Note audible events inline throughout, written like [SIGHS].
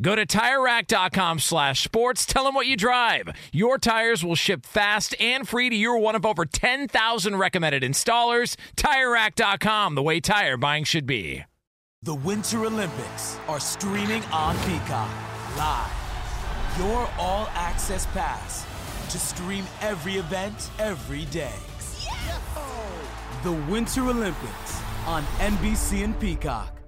Go to TireRack.com slash sports. Tell them what you drive. Your tires will ship fast and free to you or one of over 10,000 recommended installers. TireRack.com, the way tire buying should be. The Winter Olympics are streaming on Peacock live. Your all access pass to stream every event every day. The Winter Olympics on NBC and Peacock.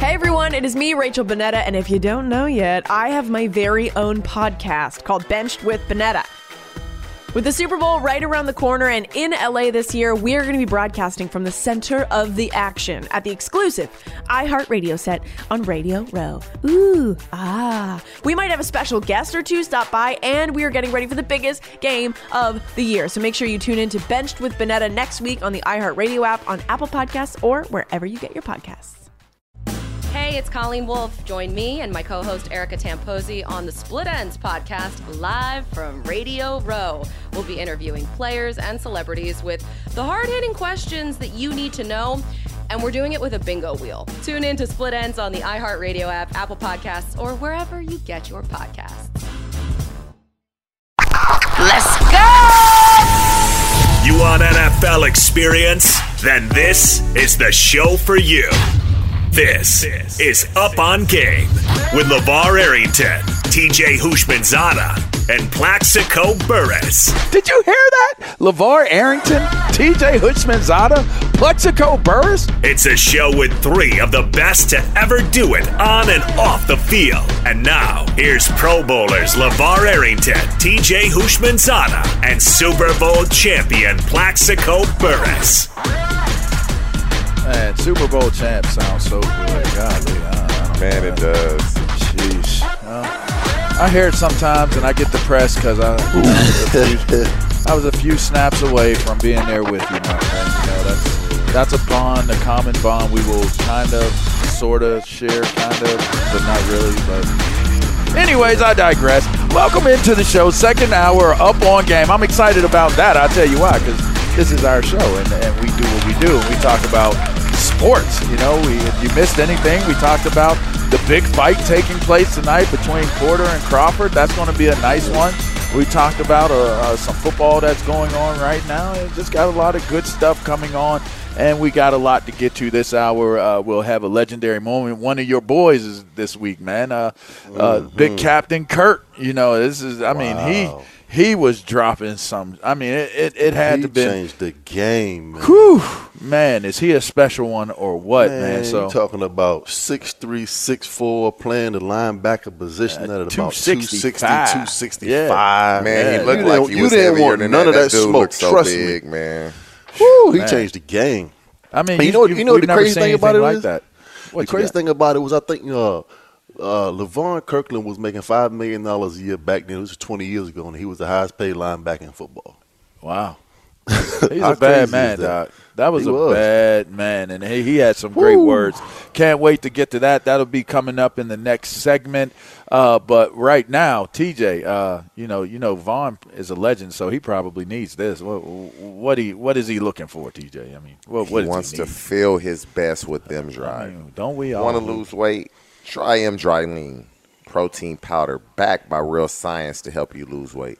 Hey everyone, it is me, Rachel Bonnetta, and if you don't know yet, I have my very own podcast called Benched with Bonnetta. With the Super Bowl right around the corner and in LA this year, we are going to be broadcasting from the center of the action at the exclusive iHeartRadio set on Radio Row. Ooh, ah. We might have a special guest or two stop by, and we are getting ready for the biggest game of the year. So make sure you tune in to Benched with Bonnetta next week on the iHeartRadio app, on Apple Podcasts, or wherever you get your podcasts. Hey, it's Colleen Wolfe. Join me and my co host Erica Tamposi on the Split Ends podcast live from Radio Row. We'll be interviewing players and celebrities with the hard hitting questions that you need to know. And we're doing it with a bingo wheel. Tune in to Split Ends on the iHeartRadio app, Apple Podcasts, or wherever you get your podcasts. Let's go! You want NFL experience? Then this is the show for you. This is Up on Game with LeVar Arrington, TJ Houshmandzadeh, and Plaxico Burress. Did you hear that? LeVar Arrington, TJ Houshmandzadeh, Plaxico Burress? It's a show with three of the best to ever do it on and off the field. And now, here's Pro Bowlers LeVar Arrington, TJ Houshmandzadeh, and Super Bowl champion Plaxico Burress. Man, Super Bowl champ sounds so good. Golly, I, I Man, it does. Sheesh. Well, I hear it sometimes, and I get depressed because I, I, was a few- I was a few snaps away from being there with you, my friend. You know, that's that's a bond, a common bond we will kind of, sort of share, kind of, but not really. But anyways, I digress. Welcome into the show, second hour, up on game. I'm excited about that. I'll tell you why, because this is our show, and, and we do what we do. We talk about sports. You know, we, if you missed anything, we talked about the big fight taking place tonight between Porter and Crawford. That's going to be a nice one. We talked about uh, uh, some football that's going on right now. It just got a lot of good stuff coming on, and we got a lot to get to this hour. Uh, we'll have a legendary moment. One of your boys is this week, man. Uh, uh, Big Captain Kirk. You know, this is. I mean, Wow. he he was dropping some. I mean, it it, it had he to be. changed the game, man. Whew, man, is he a special one or what, man? So you talking about six three, six four, playing the linebacker position at about 260, 265. 265. Yeah. Man, Yeah. he looked You like he you was didn't want than none that. of that dude smoke, so trust big, me. man. Whew, he man. changed the game. I mean, And you know, you- you know the crazy thing about it like is- that. What the crazy got? thing about it was I think uh, uh, Levon Kirkland was making five million dollars a year back then. It was twenty years ago, and he was the highest paid linebacker in football. Wow. [LAUGHS] He's a bad man, that? That was He a was. bad man, and he, he had some great words. Can't wait to get to that. That'll be coming up in the next segment. Uh, but right now, TJ, uh, you know, you know, Vaughn is a legend, so he probably needs this. What, what he, what is he looking for, TJ? I mean, what, what he does wants he to feel his best with them drive. don't we all? Want to lose weight? Try M Drive Lean protein powder backed by real science to help you lose weight.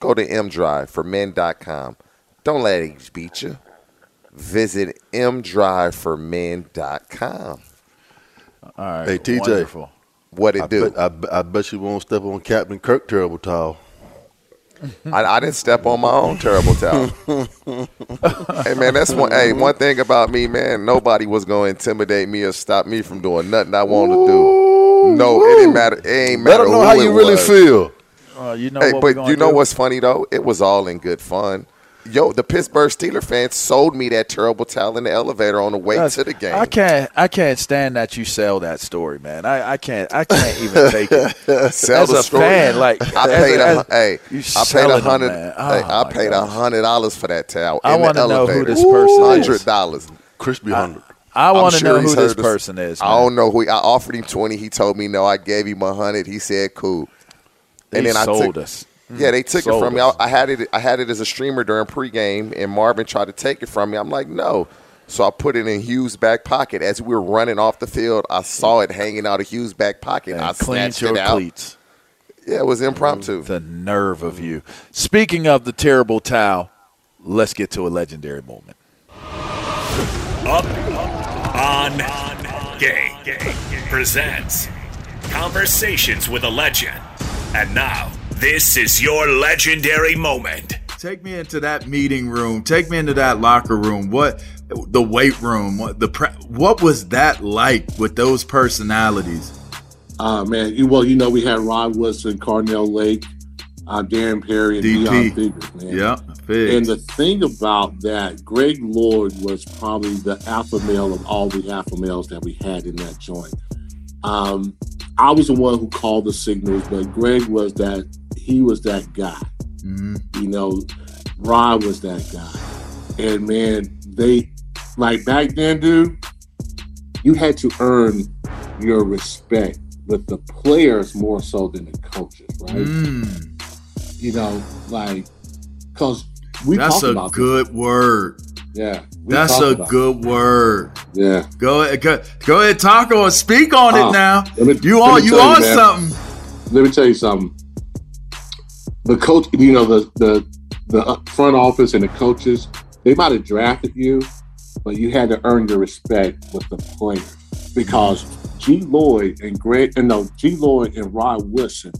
Go to mdriveformen.com. Don't let age beat you. Visit mdriveformen.com. All right, Hey, TJ. wonderful. What it I do? Bet, I, bet- I bet you won't step on Captain Kirk terrible towel. I, I didn't step on my own terrible towel. [LAUGHS] hey man, that's one. Hey, one thing about me, man. Nobody was going to intimidate me or stop me from doing nothing I wanted to do. No, it didn't matter. It ain't Let matter them know who how you really was. feel. Uh, you know hey, what but gonna you know do? what's funny though? It was all in good fun. Yo, the Pittsburgh Steeler fans sold me that terrible towel in the elevator on the way That's- to the game. I can't. I can't stand that you sell that story, man. I, I can't. I can't even take it. [LAUGHS] Sell as the a story. fan, like I as paid a, a, as- hey, you I paid selling a them, hundred. hey, Oh, I paid a hundred dollars for that towel. I wanna the know who this person is. Hundred dollars. Crispy hundred. I want to sure know who this heard us. person is. I don't know who. He, I offered him twenty. He told me no. I gave him a hundred. He said cool. They and then I sold took, us. Yeah, they took it Sold from me. I. I had it. I had it as a streamer during pregame, and Marvin tried to take it from me. I'm like, no. So I put it in Hughes' back pocket. As we were running off the field, I saw it hanging out of Hughes' back pocket. And I cleaned snatched your it out. cleats. Yeah, it was impromptu. The nerve of you. Speaking of the terrible towel, let's get to a legendary moment. Up on Game presents Conversations with a Legend. And now, this is your legendary moment. Take me into that meeting room. Take me into that locker room. What the weight room? What the pre- what was that like with those personalities? Uh, man, you, well, you know, we had Rod Woodson, Carnell Lake, uh, Darren Perry, and DP. Deon Figures, man. Yeah, Figs. And the thing about that, Greg Lloyd was probably the alpha male of all the alpha males that we had in that joint. Um, I was the one who called the signals, but Greg was that he was that guy. Mhm. You know, Ron was that guy. And man, they like back then, dude, you had to earn your respect with the players more so than the coaches, right? Mm, You know, like because we that's a about this. good word. Yeah, That's a good word. Yeah. Go ahead, go, go ahead, talk on, speak on Oh, it now. me- you on, you you, on man. something? let me tell you something. The coach, you know, the the the front office and the coaches, they might have drafted you, but you had to earn your respect with the players because G. Lloyd and Greg, and no, G. Lloyd and Rod Woodson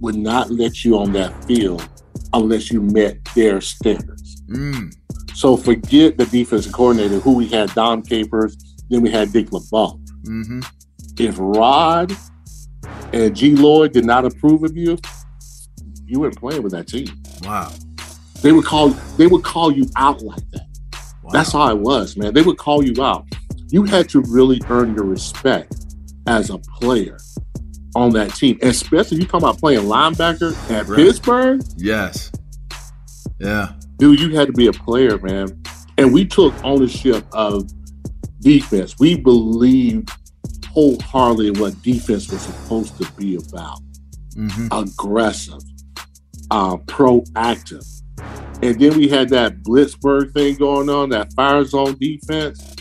would not let you on that field unless you met their standards. Mm. So forget the defensive coordinator who we had, Dom Capers, then we had Dick LeBeau. Mm-hmm. If Rod and G. Lloyd did not approve of you, you weren't playing with that team. Wow. They would call they would call you out like that. That's how it was, man. They would call you out. You had to really earn your respect as a player on that team, especially you talking about playing linebacker at Right. Pittsburgh. Yes. Yeah. dude, you had to be a player, man. And we took ownership of defense. We believed wholeheartedly in what defense was supposed to be about Mm-hmm. aggressive, uh, proactive. And then we had that Blitzburg thing going on, that fire zone defense,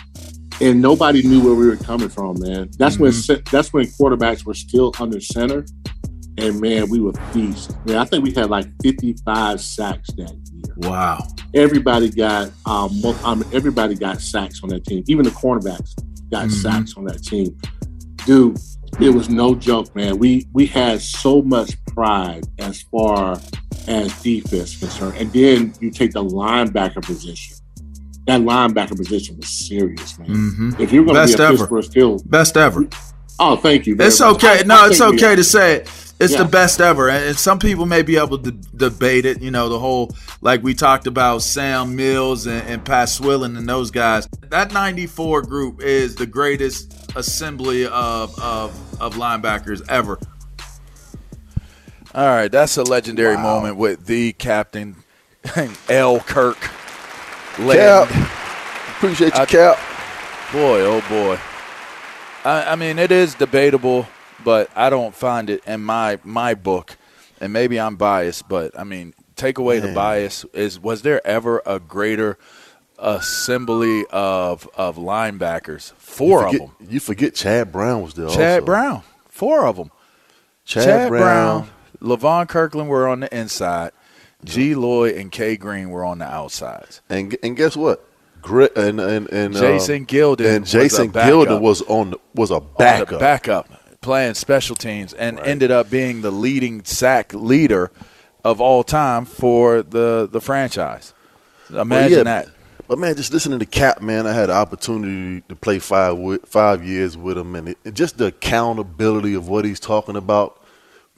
and nobody knew where we were coming from, man. That's when that's when quarterbacks were still under center, and man, we were feast. Man, I think we had like 55 sacks that year. Wow. Everybody got um, um everybody got sacks on that team. Even the cornerbacks got Mhm. sacks on that team. Dude, it was no joke, man. We we had so much pride as far as defense concerned. And then you take the linebacker position. That linebacker position was serious, man. Mhm. If you're going to Best be a ever. Pittsburgh Steel, Best ever. oh, thank you. very It's much. okay. No, I it's okay to say it. It's Yeah. the best ever, and some people may be able to debate it. You know, the whole like we talked about Sam Mills and, and Pat Swilling and those guys. That '94 group is the greatest assembly of of of linebackers ever. All right, that's a legendary moment with the captain, [LAUGHS] L. Kirk. Land. Appreciate you, I- Cap. Boy, oh boy. I, I mean, it is debatable, but I don't find it in my my book, and maybe I'm biased, but I mean, take away the bias. Is was there ever a greater assembly of of linebackers? Four you of them. You forget Chad Brown was there. Chad also. Brown, four of them. Chad, Brown. Levon Kirkland were on the inside. G. Lloyd and K. Green were on the outsides. And and guess what? Grit and and and uh, Jason Gildon and was a Jason backup. Gildon was on was a backup. backup playing special teams and ended up being the leading sack leader of all time for the the franchise. Imagine Well, yeah, that. But man, just listening to Cap, man, I had the opportunity to play five with, five years with him, and it, it- just the accountability of what he's talking about.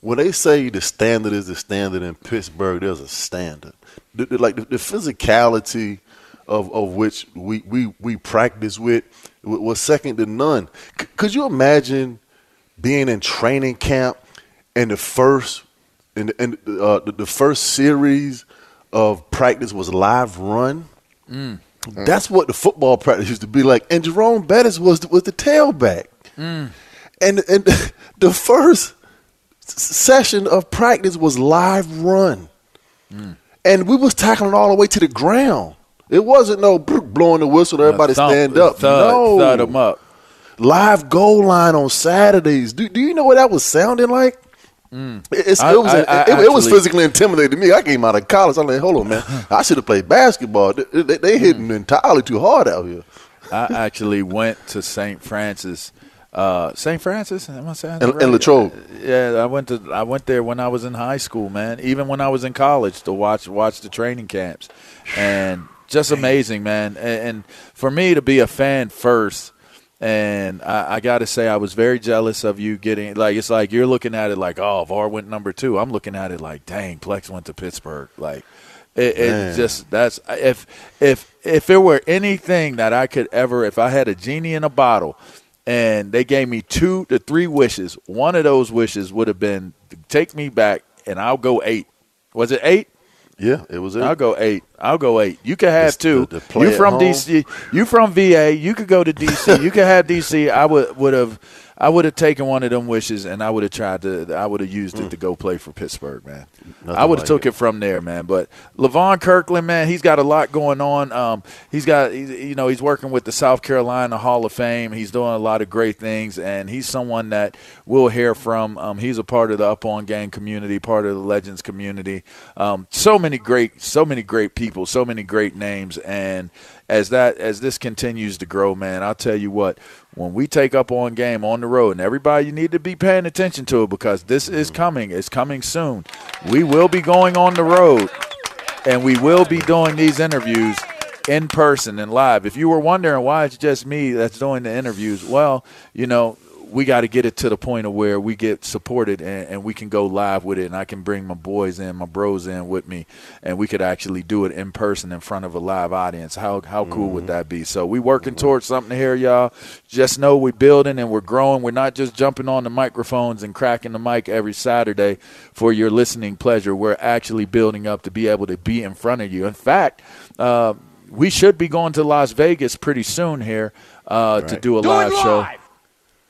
When they say the standard is the standard in Pittsburgh, there's a standard. The, the- like the, the physicality of, of which we, we, we practice with was second to none. C- could you imagine being in training camp and the first and, and uh, the, the first series of practice was live run? Mm. That's what the football practice used to be like. And Jerome Bettis was the, was the tailback. Mm. And and [LAUGHS] the first session of practice was live run. Mm. And we was tackling all the way to the ground. It wasn't no blowing the whistle, everybody thump- stand up. thud- no, thud 'em up. Live goal line on Saturdays. Do, do you know what that was sounding like? It's, I- it, was, I- it, I it was physically intimidating to me. I came out of college. I'm like, hold on, man. I should have played basketball. They, they, they hitting entirely too hard out here. I actually went to St. Francis. Uh, St. Francis, am I saying In- right? in Latrobe. Yeah, I went to I went there when I was in high school, man. Even when I was in college to watch watch the training camps, and just amazing, man. And, and for me to be a fan first, and I, I got to say I was very jealous of you getting like it's like you're looking at it like oh Var went number two. I'm looking at it like dang Plex went to Pittsburgh like. It, it just that's if if if there were anything that I could ever if I had a genie in a bottle and they gave me two to three wishes, one of those wishes would have been take me back and I'll go eight. Was it eight? Yeah, it was. I'll go eight. I'll go eight. You could have The- two. the- the you from. DC. You from VA. You could go to DC. you could have DC. I would would have. I would have taken one of them wishes and I would have tried to. I would have used it to go play for Pittsburgh, man. Nothing I would have like took it. from there, man. But Levon Kirkland, man, he's got a lot going on. Um, he's got, he's, you know, he's working with the South Carolina Hall of Fame. He's doing a lot of great things, and he's someone that we'll hear from. Um, he's a part of the Up On Gang community, part of the Legends community. Um, so many great, so many great people, so many great names, and as that as this continues to grow, man, I'll tell you what. When we take up on game on the road, and everybody, you need to be paying attention to it because this is mm-hmm. coming. It's coming soon. We will be going on the road, and we will be doing these interviews in person and live. If you were wondering why it's just me that's doing the interviews, well, you know, we got to get it to the point of where we get supported and, and we can go live with it, and I can bring my boys in, my bros in with me, and we could actually do it in person in front of a live audience. How how cool would that be? So we working towards something here, y'all. Just know we're building and we're growing. We're not just jumping on the microphones and cracking the mic every Saturday for your listening pleasure. We're actually building up to be able to be in front of you. In fact. Uh, we should be going to Las Vegas pretty soon here uh, to do a Do it live show.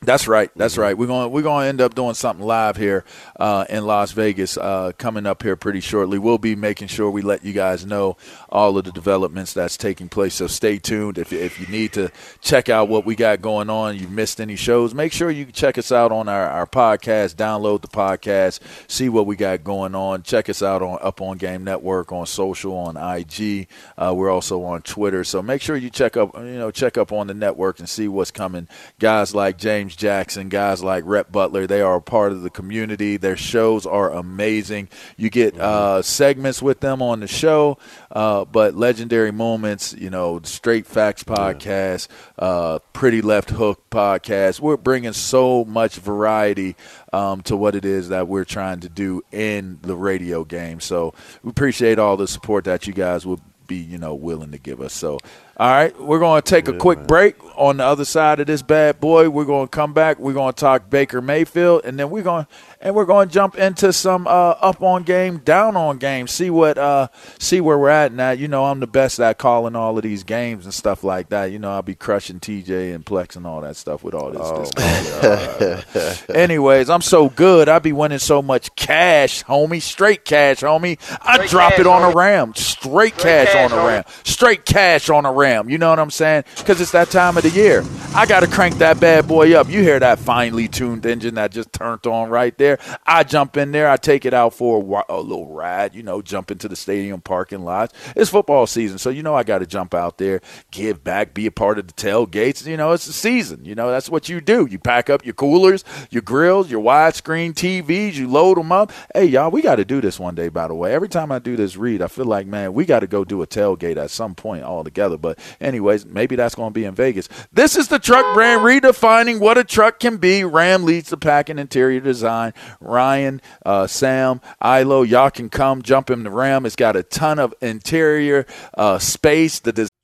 That's right. That's right. We're going we're going to end up doing something live here uh, in Las Vegas uh, coming up here pretty shortly. We'll be making sure we let you guys know all of the developments that's taking place. So stay tuned. If if you need to check out what we got going on, you missed any shows, make sure you check us out on our, our podcast. Download the podcast, see what we got going on. Check us out on Up on Game Network on social on IG. Uh, we're also on Twitter. So make sure you check up you know check up on the network and see what's coming. Guys like James Jackson, guys like Rep Butler, they are a part of the community. Their shows are amazing. You get uh, segments with them on the show, uh, but legendary moments, you know, Straight Facts podcast, uh, Pretty Left Hook podcast. We're bringing so much variety um, to what it is that we're trying to do in the radio game. So we appreciate all the support that you guys would be, you know, willing to give us. So All right, we're going to take a quick break. On the other side of this bad boy, we're going to come back. We're going to talk Baker Mayfield, and then we're going and we're going to jump into some uh, up on game, down on game. See what uh, see where we're at now. You know, I'm the best at calling all of these games and stuff like that. You know, I'll be crushing TJ and Plex and all that stuff with all this. this uh, anyways, I'm so good. I be winning so much cash, homie. Straight cash, homie. I Straight drop cash, it on a ram. Straight, cash, cash, on a homie. ram. Straight cash on a ram. You know what I'm saying? Because it's that time of the year. I got to crank that bad boy up. You hear that finely tuned engine that just turned on right there? I jump in there. I take it out for a, a little ride, you know, jump into the stadium parking lots. It's football season, so you know I got to jump out there, give back, be a part of the tailgates. You know, it's the season. You know, that's what you do. You pack up your coolers, your grills, your widescreen TVs, you load them up. Hey, y'all, we got to do this one day, by the way. Every time I do this read, I feel like, man, we got to go do a tailgate at some point all together. But, anyways, maybe that's going to be in Vegas. This is the truck brand redefining what a truck can be. Ram leads the pack in interior design. Ryan, uh, Sam, Ilo, y'all can come jump in the Ram. It's got a ton of interior uh, space. The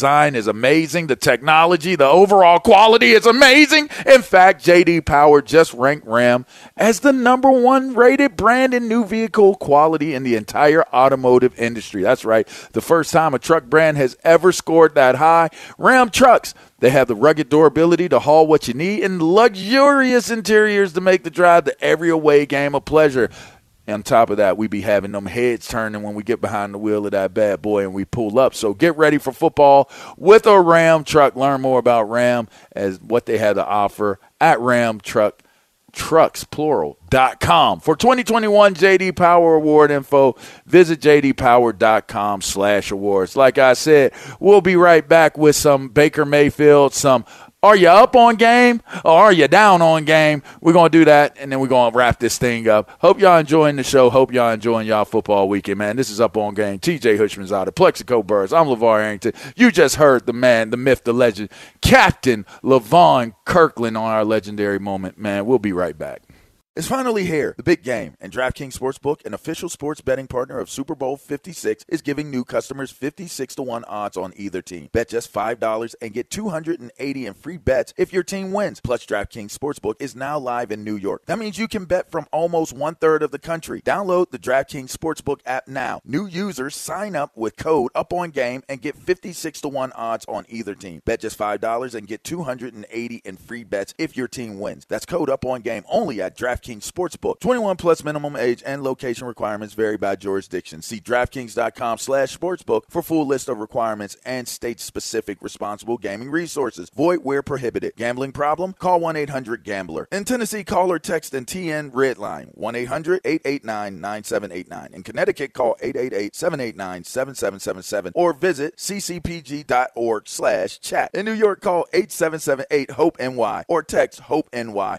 Design is amazing. The technology, the overall quality is amazing. In fact, JD Power just ranked Ram as the number one rated brand in new vehicle quality in the entire automotive industry. That's right. The first time a truck brand has ever scored that high. Ram trucks. They have the rugged durability to haul what you need and luxurious interiors to make the drive to every away game a pleasure. On top of that, we be having them heads turning when we get behind the wheel of that bad boy and we pull up. So get ready for football with a Ram truck. Learn more about Ram as what they have to offer at Ram Truck Trucks plural.com. For 2021 JD Power Award info, visit jdpower.com slash awards. Like I said, we'll be right back with some Baker Mayfield, some are you up on game or are you down on game? We're going to do that, and then we're going to wrap this thing up. Hope y'all enjoying the show. Hope y'all enjoying y'all football weekend, man. This is Up on Game. TJ Hushman's out of Plaxico Burress. I'm LeVar Arrington. You just heard the man, the myth, the legend, Captain Levon Kirkland on our legendary moment, man. We'll be right back. It's finally here, the big game, and DraftKings Sportsbook, an official sports betting partner of Super Bowl 56, is giving new customers 56 to 1 odds on either team. Bet just $5 and get 280 in free bets if your team wins. Plus, DraftKings Sportsbook is now live in New York. That means you can bet from almost one third of the country. Download the DraftKings Sportsbook app now. New users sign up with code Up On Game and get 56 to 1 odds on either team. Bet just $5 and get 280 in free bets if your team wins. That's code Up On Game only at DraftKings Sportsbook. 21 plus minimum age and location requirements vary by jurisdiction. See DraftKings.com slash sportsbook for full list of requirements and state-specific responsible gaming resources. Void where prohibited. Gambling problem? Call 1-800-GAMBLER. In Tennessee, call or text and TN Redline 1-800-889-9789. In Connecticut, call 888-789-7777 or visit ccpg.org slash chat. In New York, call 8778-HOPE-NY or text HOPE-NY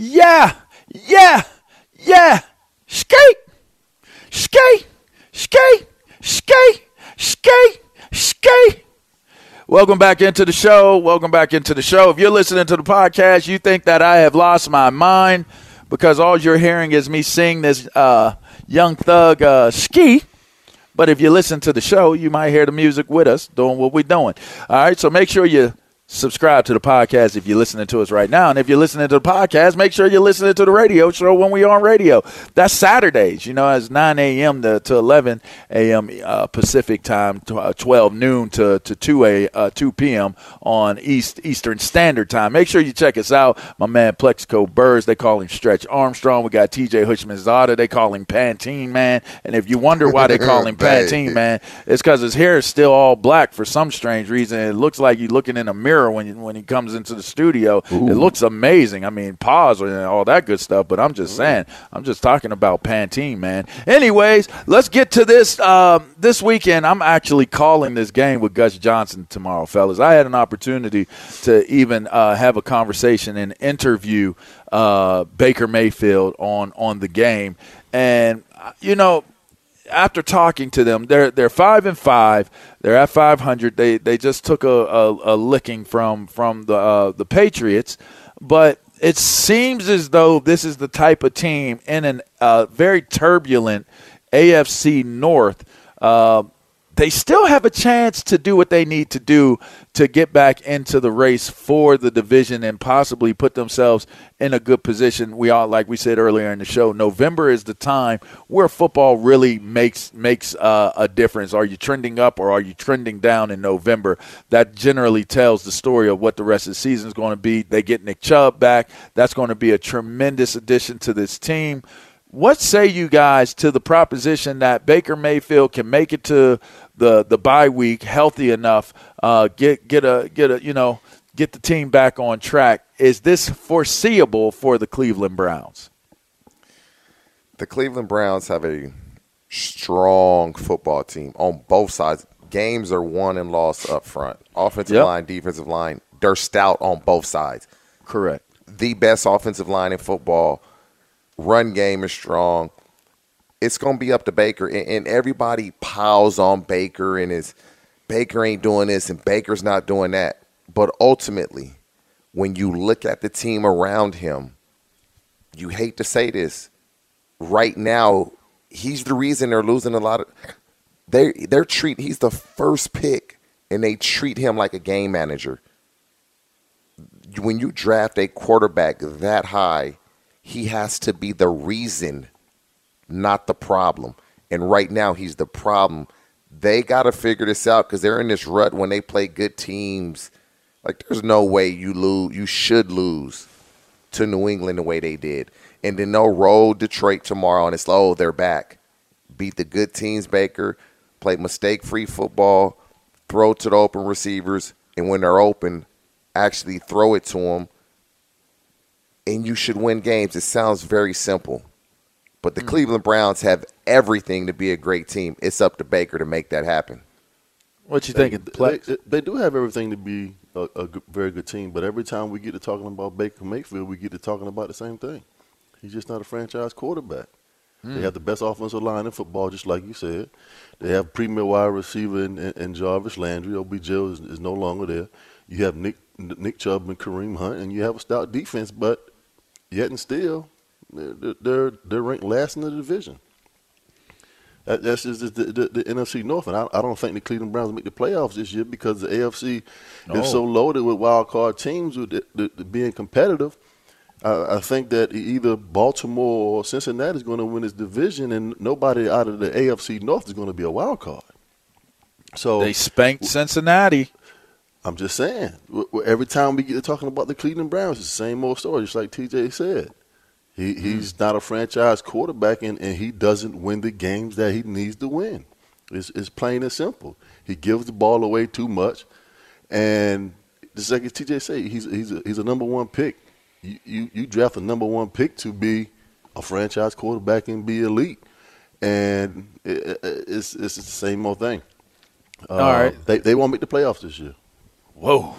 Yeah, yeah, yeah. Skate, skate, skate, skate, skate, skate. Welcome back into the show. Welcome back into the show. If you're listening to the podcast, you think that I have lost my mind because all you're hearing is me sing this uh, Young Thug uh, ski. But if you listen to the show, you might hear the music with us doing what we're doing. All right, so make sure you subscribe to the podcast if you're listening to us right now. And if you're listening to the podcast, make sure you're listening to the radio show when we're on radio. That's Saturdays, you know, it's 9 a.m. to, to 11 a.m. Uh, Pacific time, to, uh, 12 noon to, to 2, a, uh, 2 p.m. on East Eastern Standard Time. Make sure you check us out. My man Plaxico Burress, they call him Stretch Armstrong. We got TJ Houshmandzadeh, they call him Pantene Man. And if you wonder why they call him [LAUGHS] Pantene Man, it's because his hair is still all black for some strange reason. It looks like you're looking in a mirror mirror when when he comes into the studio. Ooh. It looks amazing. I mean, pause and all that good stuff. But I'm just saying, I'm just talking about Pantene, man. Anyways, let's get to this. Uh, this weekend, I'm actually calling this game with Gus Johnson tomorrow, fellas. I had an opportunity to even uh, have a conversation and interview uh, Baker Mayfield on on the game, and you know after talking to them, they're they're five and five. They're at five hundred. They they just took a, a, a licking from from the uh, the Patriots, but it seems as though this is the type of team in a uh, very turbulent AFC North. Uh, they still have a chance to do what they need to do to get back into the race for the division and possibly put themselves in a good position. We all, like we said earlier in the show, November is the time where football really makes makes uh, a difference. Are you trending up or are you trending down in November? That generally tells the story of what the rest of the season is going to be. They get Nick Chubb back. That's going to be a tremendous addition to this team. What say you guys to the proposition that Baker Mayfield can make it to the the bye week healthy enough, uh, get get a get a you know get the team back on track. Is this foreseeable for the Cleveland Browns? the Cleveland Browns have a strong football team on both sides. Games are won and lost up front. Offensive Yep. line, defensive line, they're stout on both sides. Correct. The best offensive line in football. Run game is strong. It's going to be up to Baker, and, and everybody piles on Baker and his Baker ain't doing this and Baker's not doing that. But ultimately, when you look at the team around him, you hate to say this, right now, he's the reason they're losing a lot of they they're treat he's the first pick and they treat him like a game manager. When you draft a quarterback that high, he has to be the reason, not the problem. And right now he's the problem. They got to figure this out because they're in this rut when they play good teams. Like there's no way you lose you should lose to New England the way they did. And then they'll roll Detroit tomorrow and it's like, oh, they're back. Beat the good teams, Baker, play mistake free football, throw to the open receivers, and when they're open, actually throw it to them. And you should win games. It sounds very simple. But the Cleveland Browns have everything to be a great team. It's up to Baker to make that happen. What you They, thinking, they, Plex? they do have everything to be a, a good- very good team, but every time we get to talking about Baker Mayfield, we get to talking about the same thing. He's just not a franchise quarterback. They Hmm. have the best offensive line in football, just like you said. They have premier wide receiver in, in, in Jarvis Landry. OBJ is, is no longer there. You have Nick Nick Chubb and Kareem Hunt, and you have a stout defense, but yet and still, they're they're, they're ranked last in the division. That, that's just the, the, the NFC North, and I, I don't think the Cleveland Browns make the playoffs this year because the AFC No. is so loaded with wild card teams with the, being competitive. I, I think that either Baltimore or Cincinnati is going to win this division, and nobody out of the AFC North is going to be a wild card. So They spanked Cincinnati. I'm just saying. Every time we get to talking about the Cleveland Browns, it's the same old story, just like TJ said. He, he's not a franchise quarterback, and, and he doesn't win the games that he needs to win. It's, it's plain and simple. He gives the ball away too much, and just like TJ said, he's he's a, he's a number one pick. You, you you draft a number one pick to be a franchise quarterback and be elite, and it, it- it's it's the same old thing. Uh, All right. they they won't make the playoffs this year. Whoa.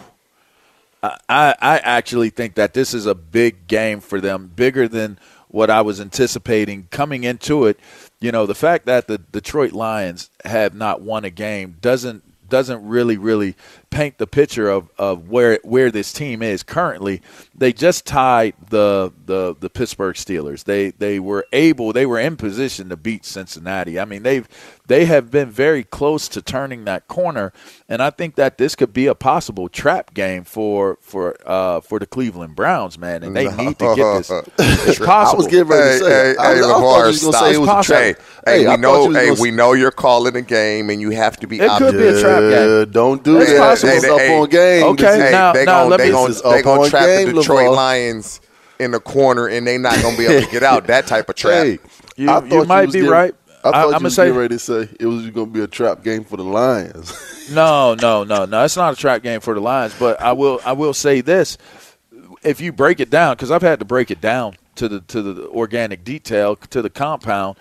I, I actually think that this is a big game for them, bigger than what I was anticipating coming into it. You know, the fact that the Detroit Lions have not won a game doesn't doesn't really really paint the picture of, of where where this team is currently. They just tied the the the Pittsburgh Steelers. They they were able they were in position to beat Cincinnati. I mean they've they have been very close to turning that corner, and I think that this could be a possible trap game for for uh, for the Cleveland Browns, man. And they need to get this. [LAUGHS] It's possible. I was getting ready to say. Hey, it. I, hey, was- I thought Lamar, was gonna stop. say it was a Hey, trap. hey, I we thought know, you was hey, gonna we know you're calling a game, and you have to be. It could be a trap game. Don't do It's that. possible. This is Hey, up hey, on game. okay, Hey, now- they now gonna let they me- gonna This they up gonna on trap game, the Detroit LeVar. Lions in the corner, and they not gonna be able to get out. [LAUGHS] That type of trap. Hey, You- I you thought might was be getting- right. I I- thought I'ma you was say- getting ready to say it was going to be a trap game for the Lions. [LAUGHS] No, no, no, no. It's not a trap game for the Lions, but I will I will say this: if you break it down, because I've had to break it down to the to the organic detail to the compound,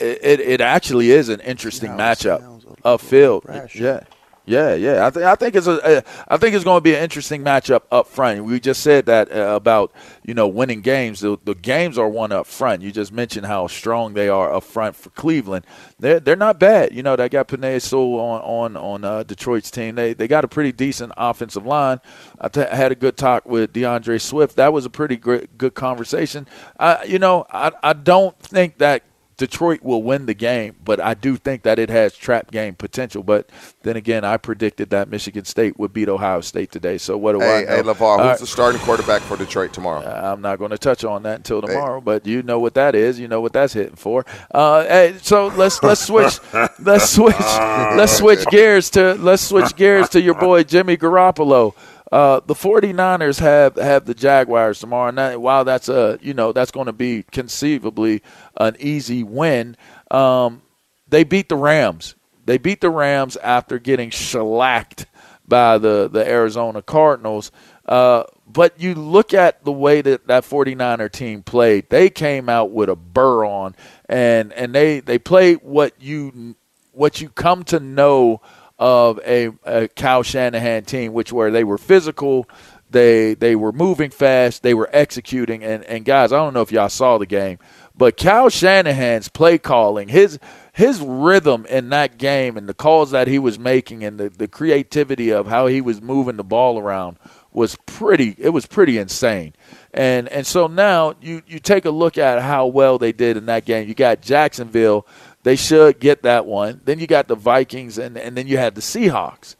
it it, it actually is an interesting matchup of field. Yeah. Yeah, yeah. I think I think it's a I think it's going to be an interesting matchup up front. We just said that uh, about you know winning games. The, the games are won up front. You just mentioned how strong they are up front for Cleveland. They're they're not bad. You know they got Penei Sewell on on on uh, Detroit's team. They they got a pretty decent offensive line. I had a good talk with D'Andre Swift. That was a pretty great, good conversation. I you know I I don't think that Detroit will win the game, but I do think that it has trap game potential. But then again, I predicted that Michigan State would beat Ohio State today. So what do Hey, I know? hey, LeVar, All who's right. the starting quarterback for Detroit tomorrow? I'm not going to touch on that until tomorrow, but you know what that is. You know what that's hitting for. Uh, hey, so let's let's switch [LAUGHS] let's switch let's switch [LAUGHS] gears to let's switch gears to your boy Jimmy Garoppolo. Uh, the 49ers have, have the Jaguars tomorrow. night. while that's a you know that's going to be conceivably an easy win, um, they beat the Rams. They beat the Rams after getting shellacked by the, the Arizona Cardinals. Uh, but you look at the way that that 49er team played. They came out with a burr on, and and they they played what you what you come to know of a, a Kyle Shanahan team, which where they were physical, they they were moving fast, they were executing, and and guys, I don't know if y'all saw the game, but Kyle Shanahan's play calling, his his rhythm in that game and the calls that he was making and the, the creativity of how he was moving the ball around was pretty it was pretty insane. And and so now you you take a look at how well they did in that game. You got Jacksonville, they should get that one. Then you got the Vikings and and then you had the Seahawks.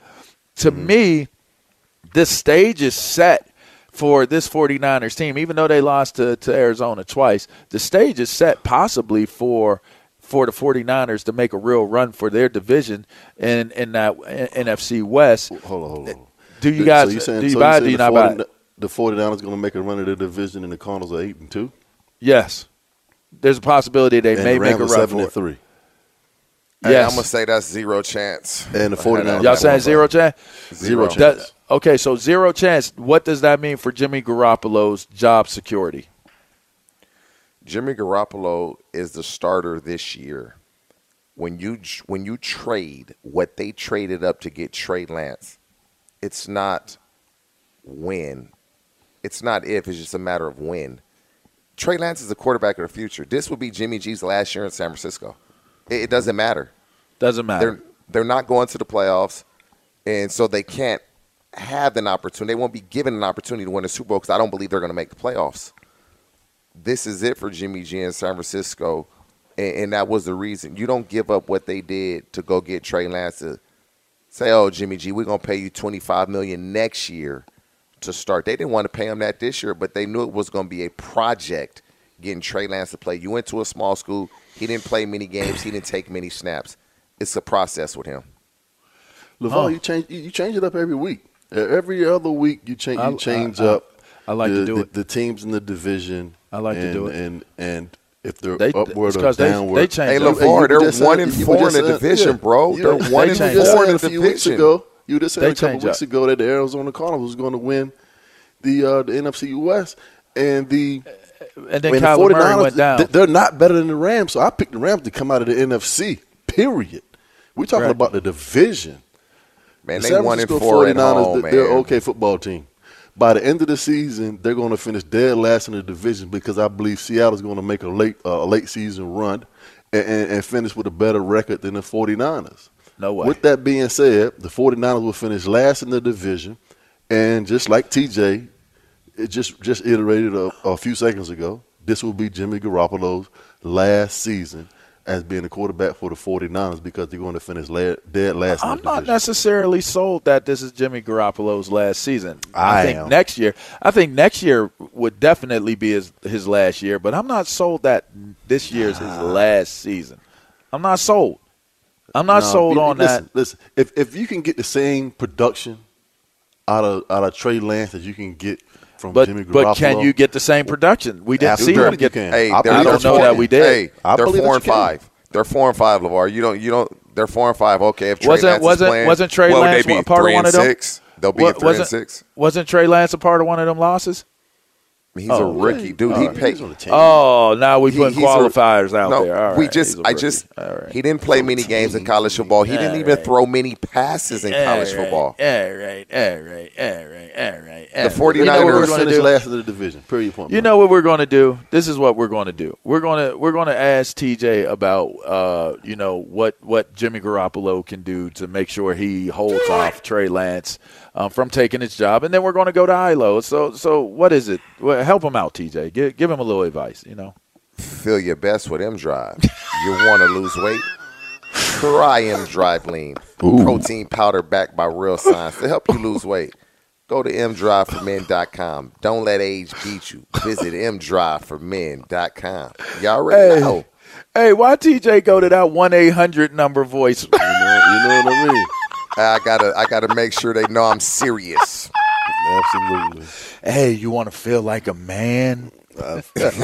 To Mm-hmm. me, this stage is set for this 49ers team even though they lost to, to Arizona twice. The stage is set possibly for for the 49ers to make a real run for their division in in that NFC West. Hold on, hold on. Do you So guys you saying- do you so buy it? Do you the not buy 40 it? The 49ers going to make a run of the division and the Cardinals are 8 and 2? Yes. There's a possibility they And may the make a run 7 for and it. 3. Hey, Yes. I'm gonna say that's zero chance. And the 49ers Y'all saying zero chance? Zero That- okay, so zero chance. What does that mean for Jimmy Garoppolo's job security? Jimmy Garoppolo is the starter this year. When you when you trade what they traded up to get Trey Lance, it's not when, it's not if. It's just a matter of when. Trey Lance is the quarterback of the future. This will be Jimmy G's last year in San Francisco. It, it doesn't matter. Doesn't matter. They're they're not going to the playoffs, and so they can't have an opportunity. They won't be given an opportunity to win a Super Bowl because I don't believe they're going to make the playoffs. This is it for Jimmy G in San Francisco, and, and that was the reason. You don't give up what they did to go get Trey Lance to say, "Oh, Jimmy G, we're going to pay you twenty five million next year to start." They didn't want to pay him that this year, but they knew it was going to be a project getting Trey Lance to play. You went to a small school. He didn't play many games. He didn't take many snaps. It's a process with him. LeVar, Huh. you change you you change it up every week. Uh, Every other week you change you change I- I- up. I like to do the, it. The teams in the division. I like to do it. And and if they're They- upward it's or 'cause they- downward, they change Hey, it. LeVar, you they're just one said- and you four just in the said- division, yeah. bro. You- They're one just and four in a the few weeks ago. You just said They a couple weeks up. ago that the Arizona Cardinals was going to win the uh, the NFC West, and the And then and the Kyler Murray 49ers, went down. They're not better than the Rams, so I picked the Rams to come out of the NFC. Period. We're talking Right. about the division. Man, The they San one and Francisco four at 49ers, home, th- They're man. an okay football team. By the end of the season, they're going to finish dead last in the division because I believe Seattle's going to make a late uh, a late season run and, and, and finish with a better record than the 49ers. No way. With that being said, the 49ers will finish last in the division, and just like TJ, it just just iterated a, a few seconds ago, this will be Jimmy Garoppolo's last season as being a quarterback for the 49ers because they're going to finish la- dead last I'm not division. necessarily sold that this is Jimmy Garoppolo's last season. I think am. next year, I think next year would definitely be his his last year, but I'm not sold that this year's his ah. last season. I'm not sold. I'm not No, sold you- on listen, that. Listen, if if you can get the same production out of out of Trey Lance as you can get from But Jimmy Garoppolo, but can you get the same production? We didn't see Absolutely him get. you can. Hey, I I don't know you that we did. Hey, I they're four and five. They're four and five, Levar. You don't. You don't. They're four and five. Okay, if Trey Wasn't- Lance wasn't- playing, wasn't Trey Lance a part of one of them? Six. They'll be Wa- at three and wasn't- six. Wasn't Trey Lance a part of one of them losses? He's Oh, a rookie, dude. Uh, He paid. on the team. Oh, now we He- putting he's a- qualifiers out no, there. All we just, he's a I rookie. just, All right. he didn't play many games in college football. He didn't All even throw many passes in college All right, football. All right, all right, all right, all right. all The right. 49ers You know we're We're gonna finish do? last in the division. Period. Point. You know what we're going to do? This is what we're going to do. We're going to we're going to ask TJ about uh, you know what what Jimmy Garoppolo can do to make sure he holds off Trey Lance um, from taking his job, and then we're going to go to Ilo. So so what is it? Well, help him out, TJ. Give give him a little advice. You know. Feel your best with M Drive. you want to lose weight? Try M Drive Lean. Protein powder backed by real science to help you lose weight. Go to mdriveformen.com. Don't let age beat you. Visit mdriveformen.com. Y'all already Hey. know. Hey, why TJ go to that one eight hundred number voice? You know, you know what I mean? I gotta, I gotta make sure they know I'm serious. Absolutely. hey, you want to feel like a man? hey, that's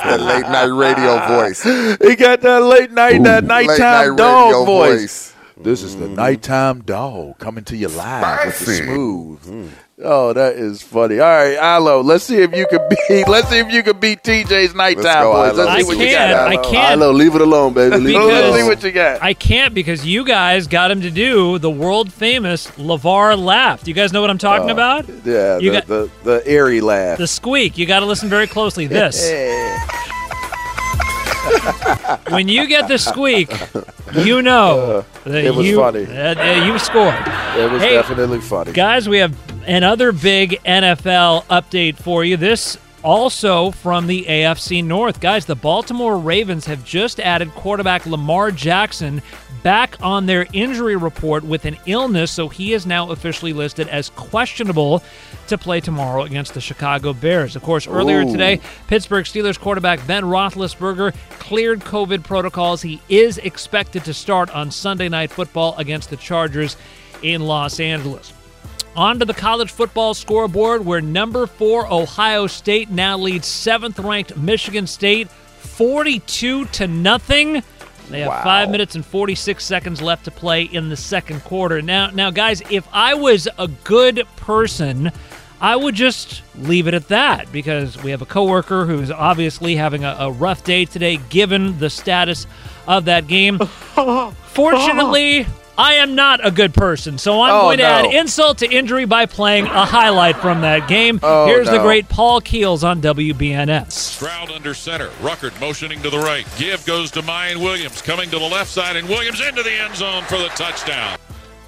that late night radio voice. He got that late night, that Late nighttime night dog radio voice. This is the nighttime dog coming to you live with the Spicy. smooth. Mm. Oh, that is funny. All right, Ilo, let's see if you can beat. [LAUGHS] Let's see if you can beat TJ's nighttime go, voice. Ilo. Let's see I what you can't. got. I Ilo. can't. Ilo, leave it alone, baby. Leave it Let's see alone. what you got. I can't because you guys got him to do the world famous LeVar laugh. Do you guys know what I'm talking oh, about? Yeah, You the, got- the the eerie laugh. The squeak. You got to listen very closely. This. [LAUGHS] when you get the squeak, you know that Uh, it was you, funny. that, uh, you scored. It was Hey, definitely funny. Guys, we have another big NFL update for you. This also from the AFC North. Guys, the Baltimore Ravens have just added quarterback Lamar Jackson back on their injury report with an illness, so he is now officially listed as questionable to play tomorrow against the Chicago Bears. Of course, earlier Ooh. today, Pittsburgh Steelers quarterback Ben Roethlisberger cleared COVID protocols. He is expected to start on Sunday Night Football against the Chargers in Los Angeles. On to the college football scoreboard, where number four Ohio State now leads seventh-ranked Michigan State, 42 to nothing. They have five minutes and 46 seconds left to play in the second quarter. Now, now, guys, if I was a good person, I would just leave it at that because we have a coworker who's obviously having a, a rough day today, given the status of that game. [LAUGHS] Fortunately, I am not a good person, so I'm Oh, going to no. add insult to injury by playing a highlight from that game. Oh, Here's the great Paul Keels on WBNS. Stroud under center. Ruckert motioning to the right. Give goes to Miyan Williams coming to the left side, and Williams into the end zone for the touchdown.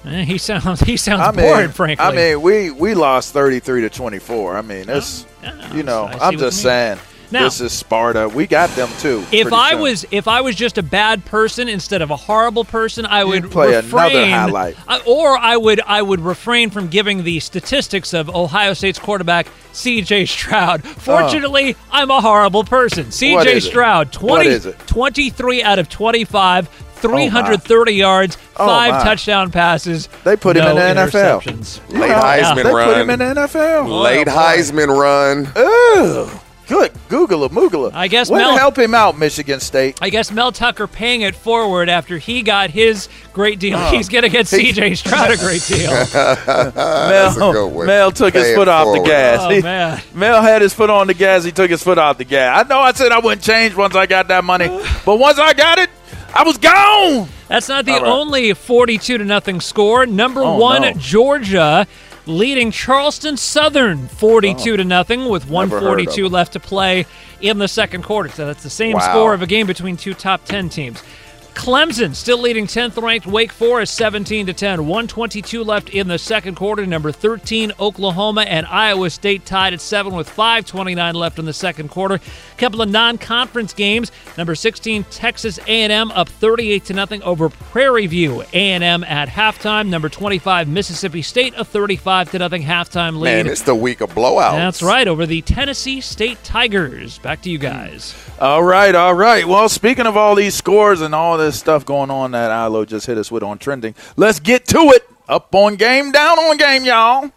Eh, he sounds [LAUGHS] he sounds I mean, bored, frankly. I mean, we we lost thirty three to twenty four. I mean, it's you know, I see I'm just you mean. Saying. Now- this is Sparta. We got them too. if I soon. was if I was just a bad person instead of a horrible person, I would play another refrain, highlight. I- or I would I would refrain from giving the statistics of Ohio State's quarterback C.J. Stroud. Oh. Fortunately, I'm a horrible person. C.J. Stroud, What 20, 23 out of 25, 330 yards, Oh, five my. touchdown passes. They put him in the NFL. interceptions. Late Yeah, Heisman they run. put him in the NFL. Late Oh. Heisman run. Ugh. Good. Google Moogla. I guess Way to Mel- help him out, Michigan State. I guess Mel Tucker paying it forward after he got his great deal. Oh. He's going to get He- C.J. Stroud a great deal. [LAUGHS] Mel, Mel took his Pay it foot off the gas. Oh, He- man. Mel had his foot on the gas. He took his foot off the gas. I know I said I wouldn't change once I got that money, [SIGHS] but once I got it, I was gone. That's not the All right. only 42 to nothing score. Number Oh, one, no. Georgia leading Charleston Southern 42 to nothing with Never 142 left to play in the second quarter. So that's the same Wow. score of a game between two top 10 teams. Clemson still leading 10th ranked Wake Forest 17 to 10. 122 left in the second quarter. Number 13 Oklahoma and Iowa State tied at 7 with 529 left in the second quarter. Couple of non-conference games. Number 16 Texas A&M up 38 to nothing over Prairie View. A&M at halftime. Number 25 Mississippi State a 35 to nothing halftime lead. Man, it's the week of blowouts. That's right over the Tennessee State Tigers. Back to you guys. All right, all right. Well, speaking of all these scores and all this stuff going on that Ilo just hit us with on trending, let's get to it. Up on game, down on game, y'all.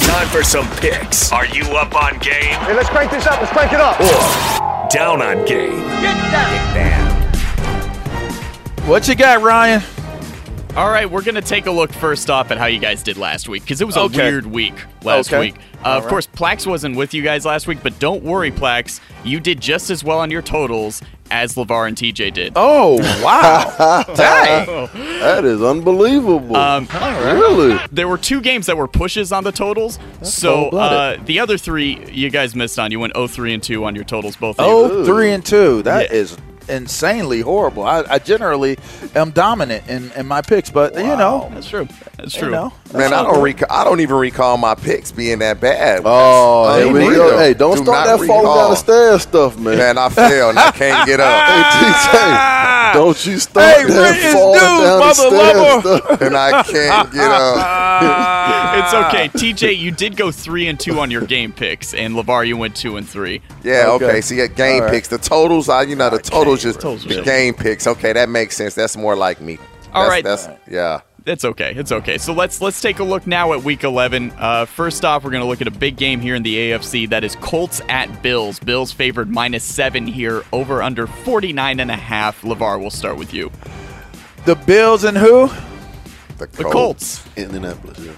Time for some picks. Are you up on game Hey, let's crank this up. Let's crank it up. or down on game? What you got, Ryan? All right, we're going to take a look first off at how you guys did last week because it was a weird week last Okay. week. Uh, of right. course, Plax wasn't with you guys last week, but don't worry, Plax. You did just as well on your totals as LeVar and TJ did. Oh, wow. [LAUGHS] Dang. [LAUGHS] That is unbelievable. Um, Really? There were two games that were pushes on the totals. so uh, the other three you guys missed on. You went 0-3 and 2 on your totals, both of you. Oh, three and two. That Yeah. is insanely horrible. I, I generally am dominant in, in my picks, but you know, That's true. That's you true. know, Man, I don't rec- I don't even recall my picks being that bad. Oh, That's here we unreal. Hey, don't Do start not that falling down the stairs stuff, man. Man, I fell and I [LAUGHS] can't get up. Hey, TJ, don't you start Hey, that falling dude, down the stairs lover. stuff. and I can't get up. [LAUGHS] it's okay. TJ, you did go 3 and 2 on your game picks, and LeVar, you went 2 and 3. Yeah, Okay. okay. See, at game All right. picks, the totals, I you know, the totals just Totals the game picks. Okay, that makes sense. That's more like me. All That's- right. That's yeah. It's okay. It's okay. So let's let's take a look now at Week 11. Uh, first off, we're going to look at a big game here in the AFC. That is Colts at Bills. Bills favored minus seven here, over under 49 and a half. Levar, we'll start with you. The Bills and who? The The Colts. Indianapolis. Yeah.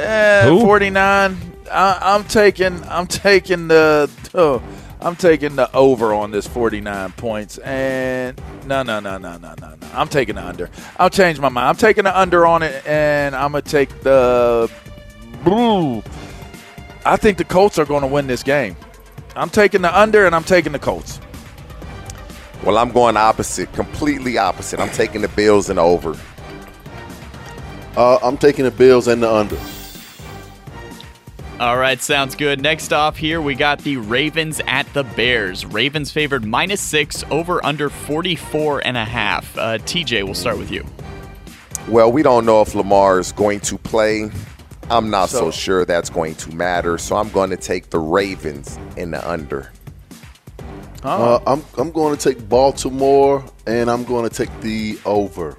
Eh, Who? 49. I, I'm taking. I'm taking the. Oh, I'm taking the over on this 49 points. And no, no, no, no, no, no, no. I'm taking the under. I'll change my mind. I'm taking the under on it, and I'm gonna take the. Ooh. I think the Colts are going to win this game. I'm taking the under, and I'm taking the Colts. Well, I'm going opposite, completely opposite. I'm taking the Bills and over. Uh, I'm taking the Bills and the under. All right, sounds good. Next off here, we got the Ravens at the Bears. Ravens favored minus six, over under 44 and a half. Uh, TJ, we'll start with you. Well, we don't know if Lamar is going to play. I'm not so, So- sure that's going to matter. So I'm going to take the Ravens in the under. Uh, I'm I'm going to take Baltimore and I'm going to take the over.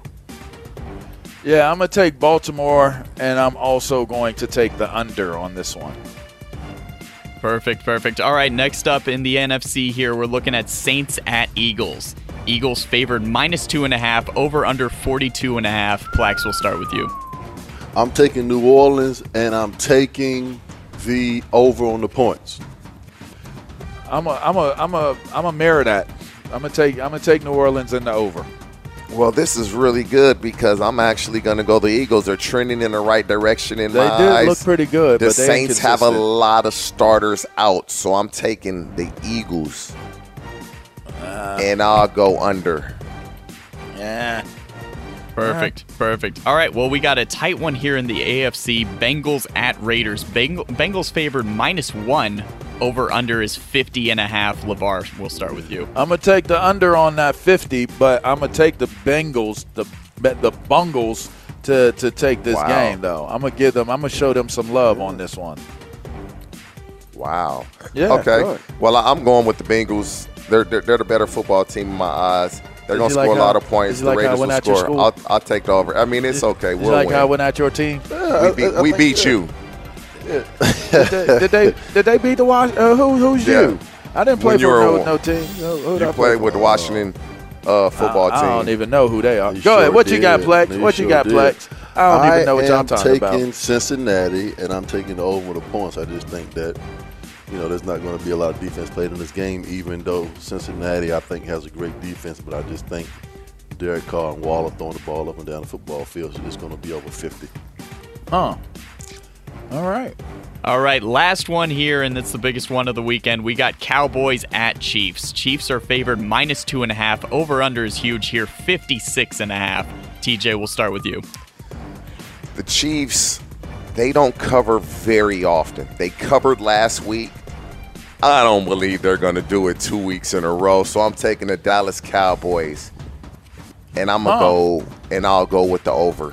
Yeah, I'm going to take Baltimore, and I'm also going to take the under on this one. Perfect, perfect. All right, next up in the NFC here, we're looking at Saints at Eagles. Eagles favored minus two and a half, over under 42 and a half. Plax, we'll start with you. I'm taking New Orleans and I'm taking the over on the points. I'm a, I'm a, I'm a, I'm a mirror that. I'm gonna take, I'm gonna take New Orleans in the over. Well, this is really good because I'm actually going to go. The Eagles They're trending in the right direction in They my did eyes. look pretty good, The but Saints have a lot of starters out, so I'm taking the Eagles, Uh, and I'll go under. Yeah. Perfect, perfect. All right, well, we got a tight one here in the AFC. Bengals at Raiders. Beng- Bengals favored minus one. Over under is 50 and a half. LeVar, we'll start with you. I'm gonna take the under on that 50, but I'm gonna take the Bengals, the the Bungles to to take this Wow. game though. I'm gonna give them, I'm gonna show them some love on this one. Wow. Yeah, Okay. good. Well, I- I'm going with the Bengals. They're, they're they're the better football team in my eyes. They're going to score like a lot how- of points. The like Raiders will score. I'll, I'll take the over. I mean, it's okay. We'll you like win. how I went at your team? we beat, we beat you. did, they, did they did they beat the Wash? Uh, who who's Yeah. you? I didn't play When for no, no team. Who- who'd I You play played for? with the Washington uh, football I, team. I don't even know who they are. You Go ahead. sure What you got. Plex? You What you got, did. Plex? I don't even know what y'all am talking taking. Cincinnati, and I'm taking the over the points. I just think that you know there's not going to be a lot of defense played in this game, even though Cincinnati I think has a great defense. But I just think Derek Carr and Waller throwing the ball up and down the football field, so it's going to be over 50. Huh. All right. All right, last one here, and it's the biggest one of the weekend. We got Cowboys at Chiefs. Chiefs are favored minus two and a half. Over under is huge here, 56 and a half. TJ, we'll start with you. the Chiefs, they don't cover very often. They covered last week. I don't believe they're going to do it two weeks in a row. So I'm taking the Dallas Cowboys, and I'm gonna Huh. go and I'll go with the over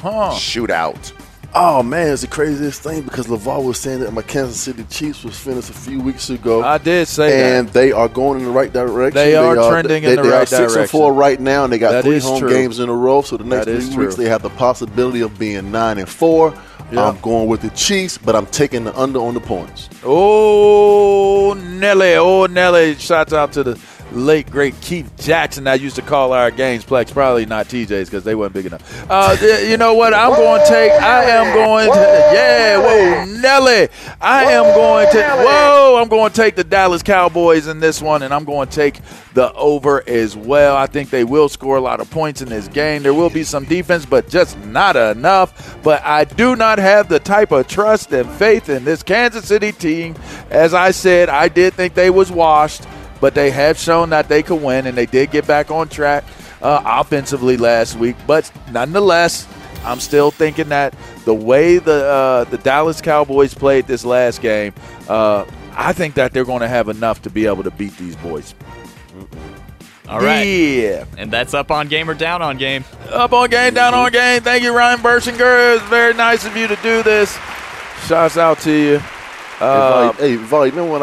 Huh. shootout. Oh man, it's the craziest thing because LeVar was saying that my Kansas City Chiefs was finished a few weeks ago. I did say and they are going in the right direction. They are trending in they, the they right are six and direction. four right now, and they got That three home true. games in a row. So the next That is three weeks they have the possibility of being nine and four. Yeah. I'm going with the Chiefs, but I'm taking the under on the points. Oh, Nelly. Oh, Nelly. Shouts out to the late, great Keith Jackson that used to call our games. Plex, probably not TJ's because they weren't big enough. Uh, you know what? I'm going to take, I am going to, yeah, whoa, Nelly. I am going to, whoa, I'm going to take the Dallas Cowboys in this one, and I'm going to take the over as well. I think they will score a lot of points in this game. There will be some defense, but just not enough. But I do not have the type of trust and faith in this Kansas City team. As I said, I did think they was washed, but they have shown that they could win, and they did get back on track uh, offensively last week. But nonetheless, I'm still thinking that the way the uh, the Dallas Cowboys played this last game, uh, I think that they're going to have enough to be able to beat these boys. All right. Yeah. And that's up on game or down on game. Up on game, down on game. Thank you, Ryan Bersinger. It's very nice of you to do this. Shouts out to you. Uh, hey, Volley, hey, Volley, remember when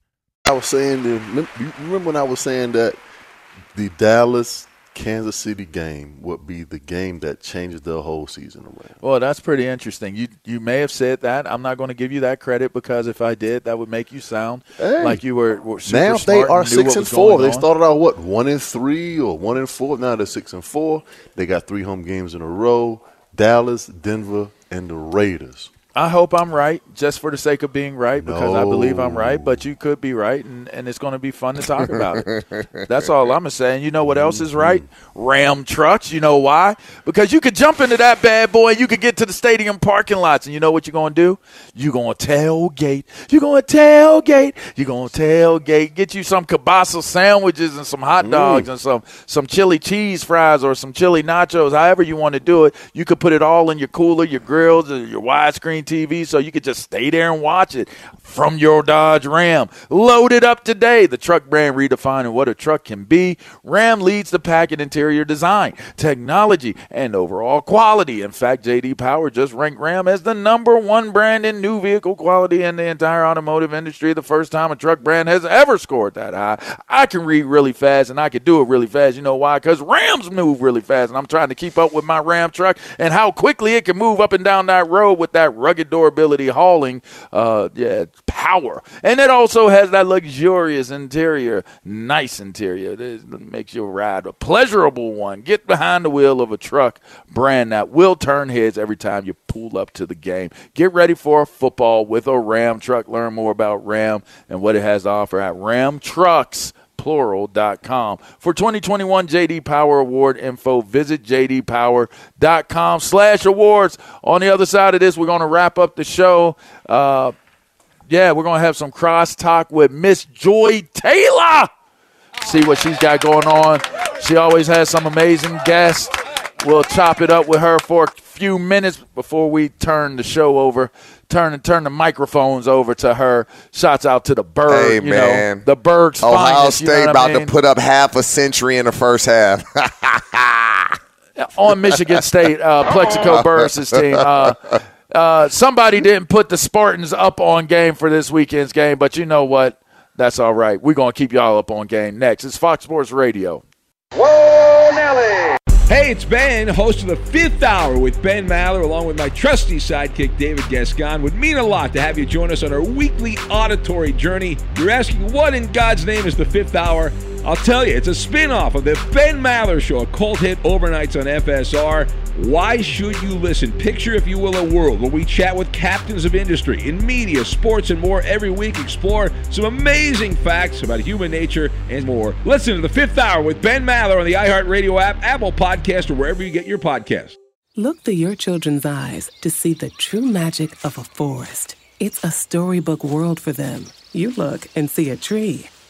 I was saying, that, you remember when I was saying that the Dallas Kansas City game would be the game that changes the whole season around. Well, that's pretty interesting. You you may have said that. I'm not going to give you that credit because if I did, that would make you sound Hey. like you were, were now they are and six and four. They on. started out what one and three or one and four. Now they're six and four. They got three home games in a row: Dallas, Denver, and the Raiders. I hope I'm right, just for the sake of being right, because I believe I'm right. But you could be right, and, and it's going to be fun to talk about it. That's all I'm saying. You know what else is right? Mm-hmm. Ram trucks. You know why? Because you could jump into that bad boy, and you could get to the stadium parking lots, and you know what you're going to do? You're going to tailgate. You're going to tailgate. You're going to tailgate. Get you some kielbasa sandwiches and some hot dogs mm. and some some chili cheese fries or some chili nachos. However you want to do it, you could put it all in your cooler, your grills, your widescreen TV, so you could just stay there and watch it from your Dodge Ram. Load it up today. The truck brand redefining what a truck can be. Ram leads the pack in interior design, technology, and overall quality. In fact, JD Power just ranked Ram as the number one brand in new vehicle quality in the entire automotive industry. The first time a truck brand has ever scored that high. I can read really fast and I can do it really fast. You know why? Because Rams move really fast, and I'm trying to keep up with my Ram truck and how quickly it can move up and down that road with that rugged durability, hauling, uh, yeah, power. And it also has that luxurious interior, nice interior. Makes your ride a pleasurable one. Get behind the wheel of a truck brand that will turn heads every time you pull up to the game. Get ready for a football with a Ram truck. Learn more about Ram and what it has to offer at Ram Trucks plural.com. For 2021 JD Power Award info, visit jdpower.com slash awards. On the other side of this, we're going to wrap up the show. Uh, yeah, we're going to have some cross talk with Miss Joy Taylor. See what she's got going on. She always has some amazing guests. We'll chop it up with her for few minutes before we turn the show over turn and turn the microphones over to her. Shouts out to the Berg, Hey, you man. know, the Berg's Ohio finest, you know State I about mean? to put up half a century in the first half. on Michigan State, uh, [LAUGHS] Plaxico Burress' team. Uh, uh, somebody didn't put the Spartans up on game for this weekend's game, but you know what? That's all right. We're going to keep y'all up on game next. It's Fox Sports Radio. Whoa, Nelly! Hey, it's Ben, host of the Fifth Hour with Ben Maller, along with my trusty sidekick David Gascon. Would mean a lot to have you join us on our weekly auditory journey. You're asking, what in God's name is the Fifth Hour? I'll tell you, it's a spin-off of the Ben Maller Show, a cult hit overnights on FSR. Why should you listen? Picture, if you will, a world where we chat with captains of industry in media, sports, and more every week. Explore some amazing facts about human nature and more. Listen to the Fifth Hour with Ben Maller on the iHeartRadio app, Apple Podcast, or wherever you get your podcast. Look through your children's eyes to see the true magic of a forest. It's a storybook world for them. You look and see a tree.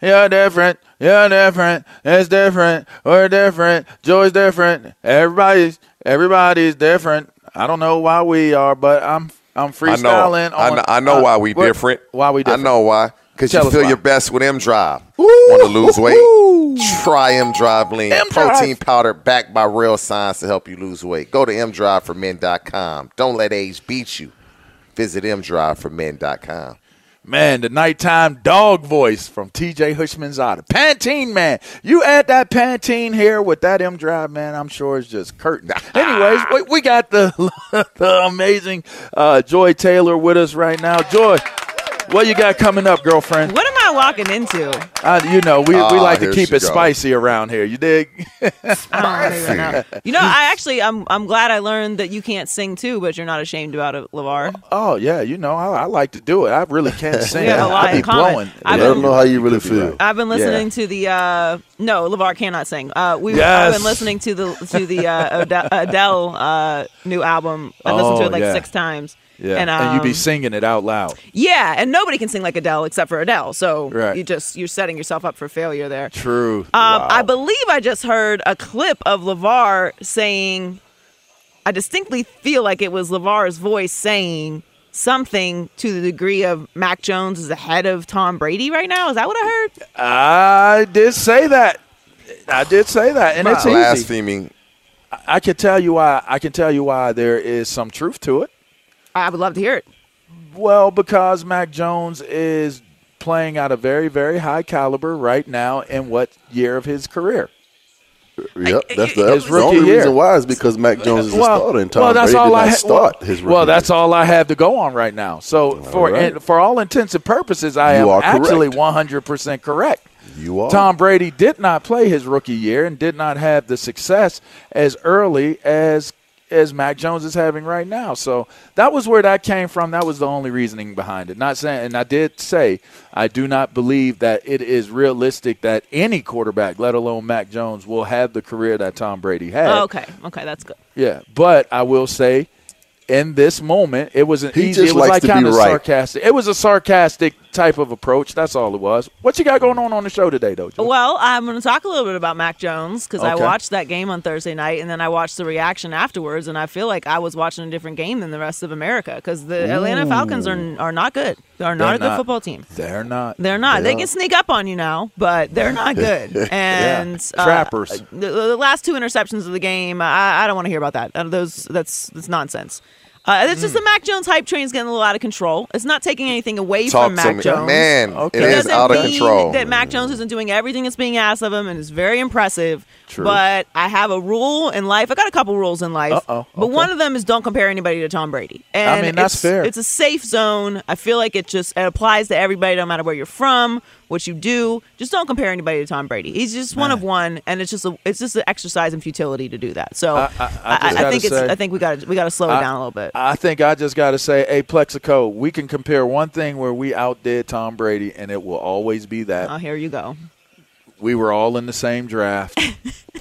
You're different. You're different. It's different. We're different. Joy's different. Everybody's everybody's different. I don't know why we are, but I'm I'm I freestyling. know, I know, I know uh, why we we're- different. Why we different? I know why. Because you feel why. your best with M Drive. Want to lose weight? Try M Drive Lean. M-Drive. Protein powder backed by real science to help you lose weight. Go to M Drive for mdriveformen.com. Don't let age beat you. Visit M Drive for mdriveformen.com. Man, the nighttime dog voice from TJ Houshmandzadeh. Pantene, man. You add that Pantene here with that M Drive, man, I'm sure it's just curtain. Anyways, we, we got the, [LAUGHS] the amazing uh, Joy Taylor with us right now. Joy, what you got coming up, girlfriend? What am I walking into? Uh, you know, we, we Ah, like to keep it go. spicy around here. You dig? [LAUGHS] I don't even know. You know, I actually, I'm, I'm glad I learned that you can't sing too, but you're not ashamed about it, Levar. Oh, yeah, you know, I, I like to do it. I really can't [LAUGHS] sing. have a lot I be in common. blowing. I've Let been- them know how you really feel. I've been listening Yeah. to the uh no, Levar cannot sing. Uh we I've been listening to the to the uh, Ade- Adele uh new album. I listened to Oh, it like yeah. 6 times. Yeah, And, and you be um, singing it out loud. Yeah, and nobody can sing like Adele except for Adele. So Right. you just you're setting yourself up for failure there. True. Um, I believe I just heard a clip of LeVar saying, I distinctly feel like it was LeVar's voice saying something to the degree of Mac Jones is ahead of Tom Brady right now. Is that what I heard? I did say that. I did say that, and it's easy. Blaspheming. I- I can tell you why. I can tell you why there is some truth to it. I would love to hear it. Well, because Mac Jones is playing at a very, very high caliber right now in what year of his career? Yep, that's the, that's the only year. reason why is because Mac Jones is a starter and Tom well, that's Brady all did I ha- start well, his Well, that's year. all I have to go on right now. So for right. and for all intents and purposes, I You am actually correct. 100 percent correct. You are. Tom Brady did not play his rookie year and did not have the success as early as as Mac Jones is having right now. So that was where that came from. That was the only reasoning behind it. Not saying, and I did say I do not believe that it is realistic that any quarterback, let alone Mac Jones, will have the career that Tom Brady had. Oh, okay, okay, that's good. Yeah, but I will say, in this moment, it was an He easy. just It was like kind of right. sarcastic. It was a sarcastic type of approach. That's all it was. What you got going on on the show today, though? Joe? Well, I'm going to talk a little bit about Mac Jones because I watched that game on Thursday night and then I watched the reaction afterwards, and I feel like I was watching a different game than the rest of America because the Atlanta Falcons are are not good. They're not They're a good not. football team. They're not. They're not. They Yeah. can sneak up on you now, but they're not [LAUGHS] good. And Yeah. [LAUGHS] Trappers. uh, the, the last two interceptions of the game, I, I don't want to hear about that. Uh, Those that's that's nonsense. Uh, it's just the Mac Jones hype train is getting a little out of control. It's not taking anything away Talk from to Mac me. Jones. Man, Okay. it It is doesn't out of mean control. That Mac Jones isn't doing everything that's being asked of him and is very impressive. True. But I have a rule in life. I got a couple rules in life. Uh-oh, But okay. one of them is don't compare anybody to Tom Brady. And mean, that's it's, fair. It's a safe zone. I feel like it just it applies to everybody, no matter where you're from, what you do. Just don't compare anybody to Tom Brady. He's just one of one, and it's just a it's just an exercise in futility to do that. So I- I- I I, think it's I think we got to we got to slow it down a little bit. I think I just got to say, hey, Plaxico, we can compare one thing where we outdid Tom Brady, and it will always be that oh, here you go. We were all in the same draft. [LAUGHS]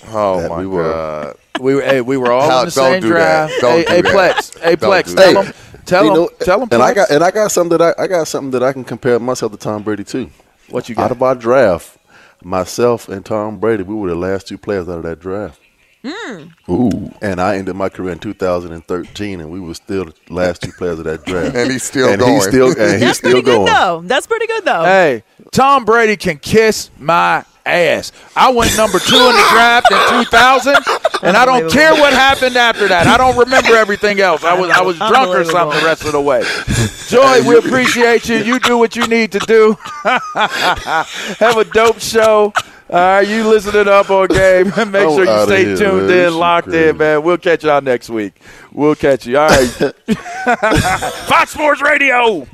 Oh That my we were. god. We were, hey, we were all How- in the don't same do that. draft. Don't hey, do hey, that. Plex, hey, Plex, tell them, tell them, know, tell him, and I got and I got something that I, I got something that I can compare myself to Tom Brady too. what you got Out got? of our draft, myself and Tom Brady, we were the last two players out of that draft. Hmm. Ooh, and I ended my career in 2013, and we were still the last two players of that draft. [LAUGHS] And he's still and going. He's still, and [LAUGHS] he's That's still pretty going. good though. That's pretty good though. Hey, Tom Brady can kiss my ass. I went number two in the draft in 2000, [LAUGHS] and I don't care what happened after that. I don't remember everything else. I was I was drunk or something the rest of the way. [LAUGHS] Joy, we appreciate you. You do what you need to do. [LAUGHS] Have a dope show. All right, you listening up on game. Make I'm sure you stay here, tuned man. This in, locked crazy. in, man. We'll catch y'all next week. We'll catch you. All right. Fox Sports Radio.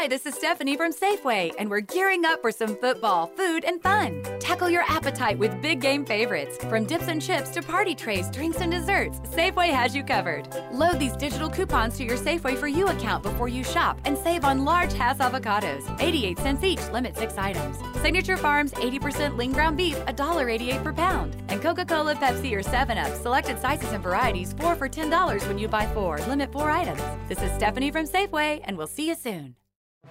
Hi, this is Stephanie from Safeway, and we're gearing up for some football, food, and fun. Tackle your appetite with big game favorites. From dips and chips to party trays, drinks, and desserts, Safeway has you covered. Load these digital coupons to your Safeway for You account before you shop and save on large Hass avocados, 88 cents each, limit six items. Signature Farms 80% lean ground beef, $1.88 per pound. And Coca Cola, Pepsi, or 7-Up, selected sizes and varieties, 4 for $10 when you buy 4, limit 4 items. This is Stephanie from Safeway, and we'll see you soon.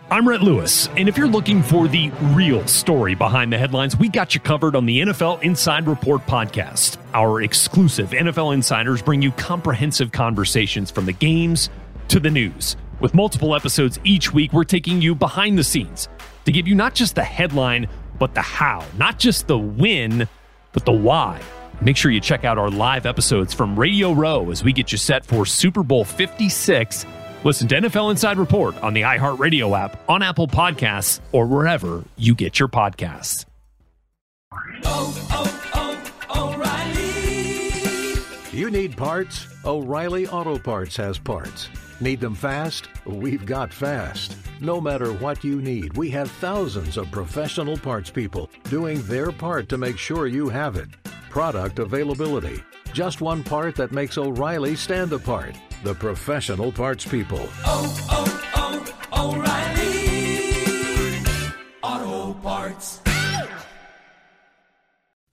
I'm Rhett Lewis, and if you're looking for the real story behind the headlines, we got you covered on the NFL Inside Report podcast. Our exclusive NFL insiders bring you comprehensive conversations from the games to the news. With multiple episodes each week, we're taking you behind the scenes to give you not just the headline, but the how, not just the win, but the why. Make sure you check out our live episodes from Radio Row as we get you set for Super Bowl 56. Listen to NFL Inside Report on the iHeartRadio app, on Apple Podcasts, or wherever you get your podcasts. Oh, oh, oh, O'Reilly. You need parts? O'Reilly Auto Parts has parts. Need them fast? We've got fast. No matter what you need, we have thousands of professional parts people doing their part to make sure you have it. Product availability. Just one part that makes O'Reilly stand apart. The professional parts people. Oh, oh, oh, O'Reilly Auto Parts.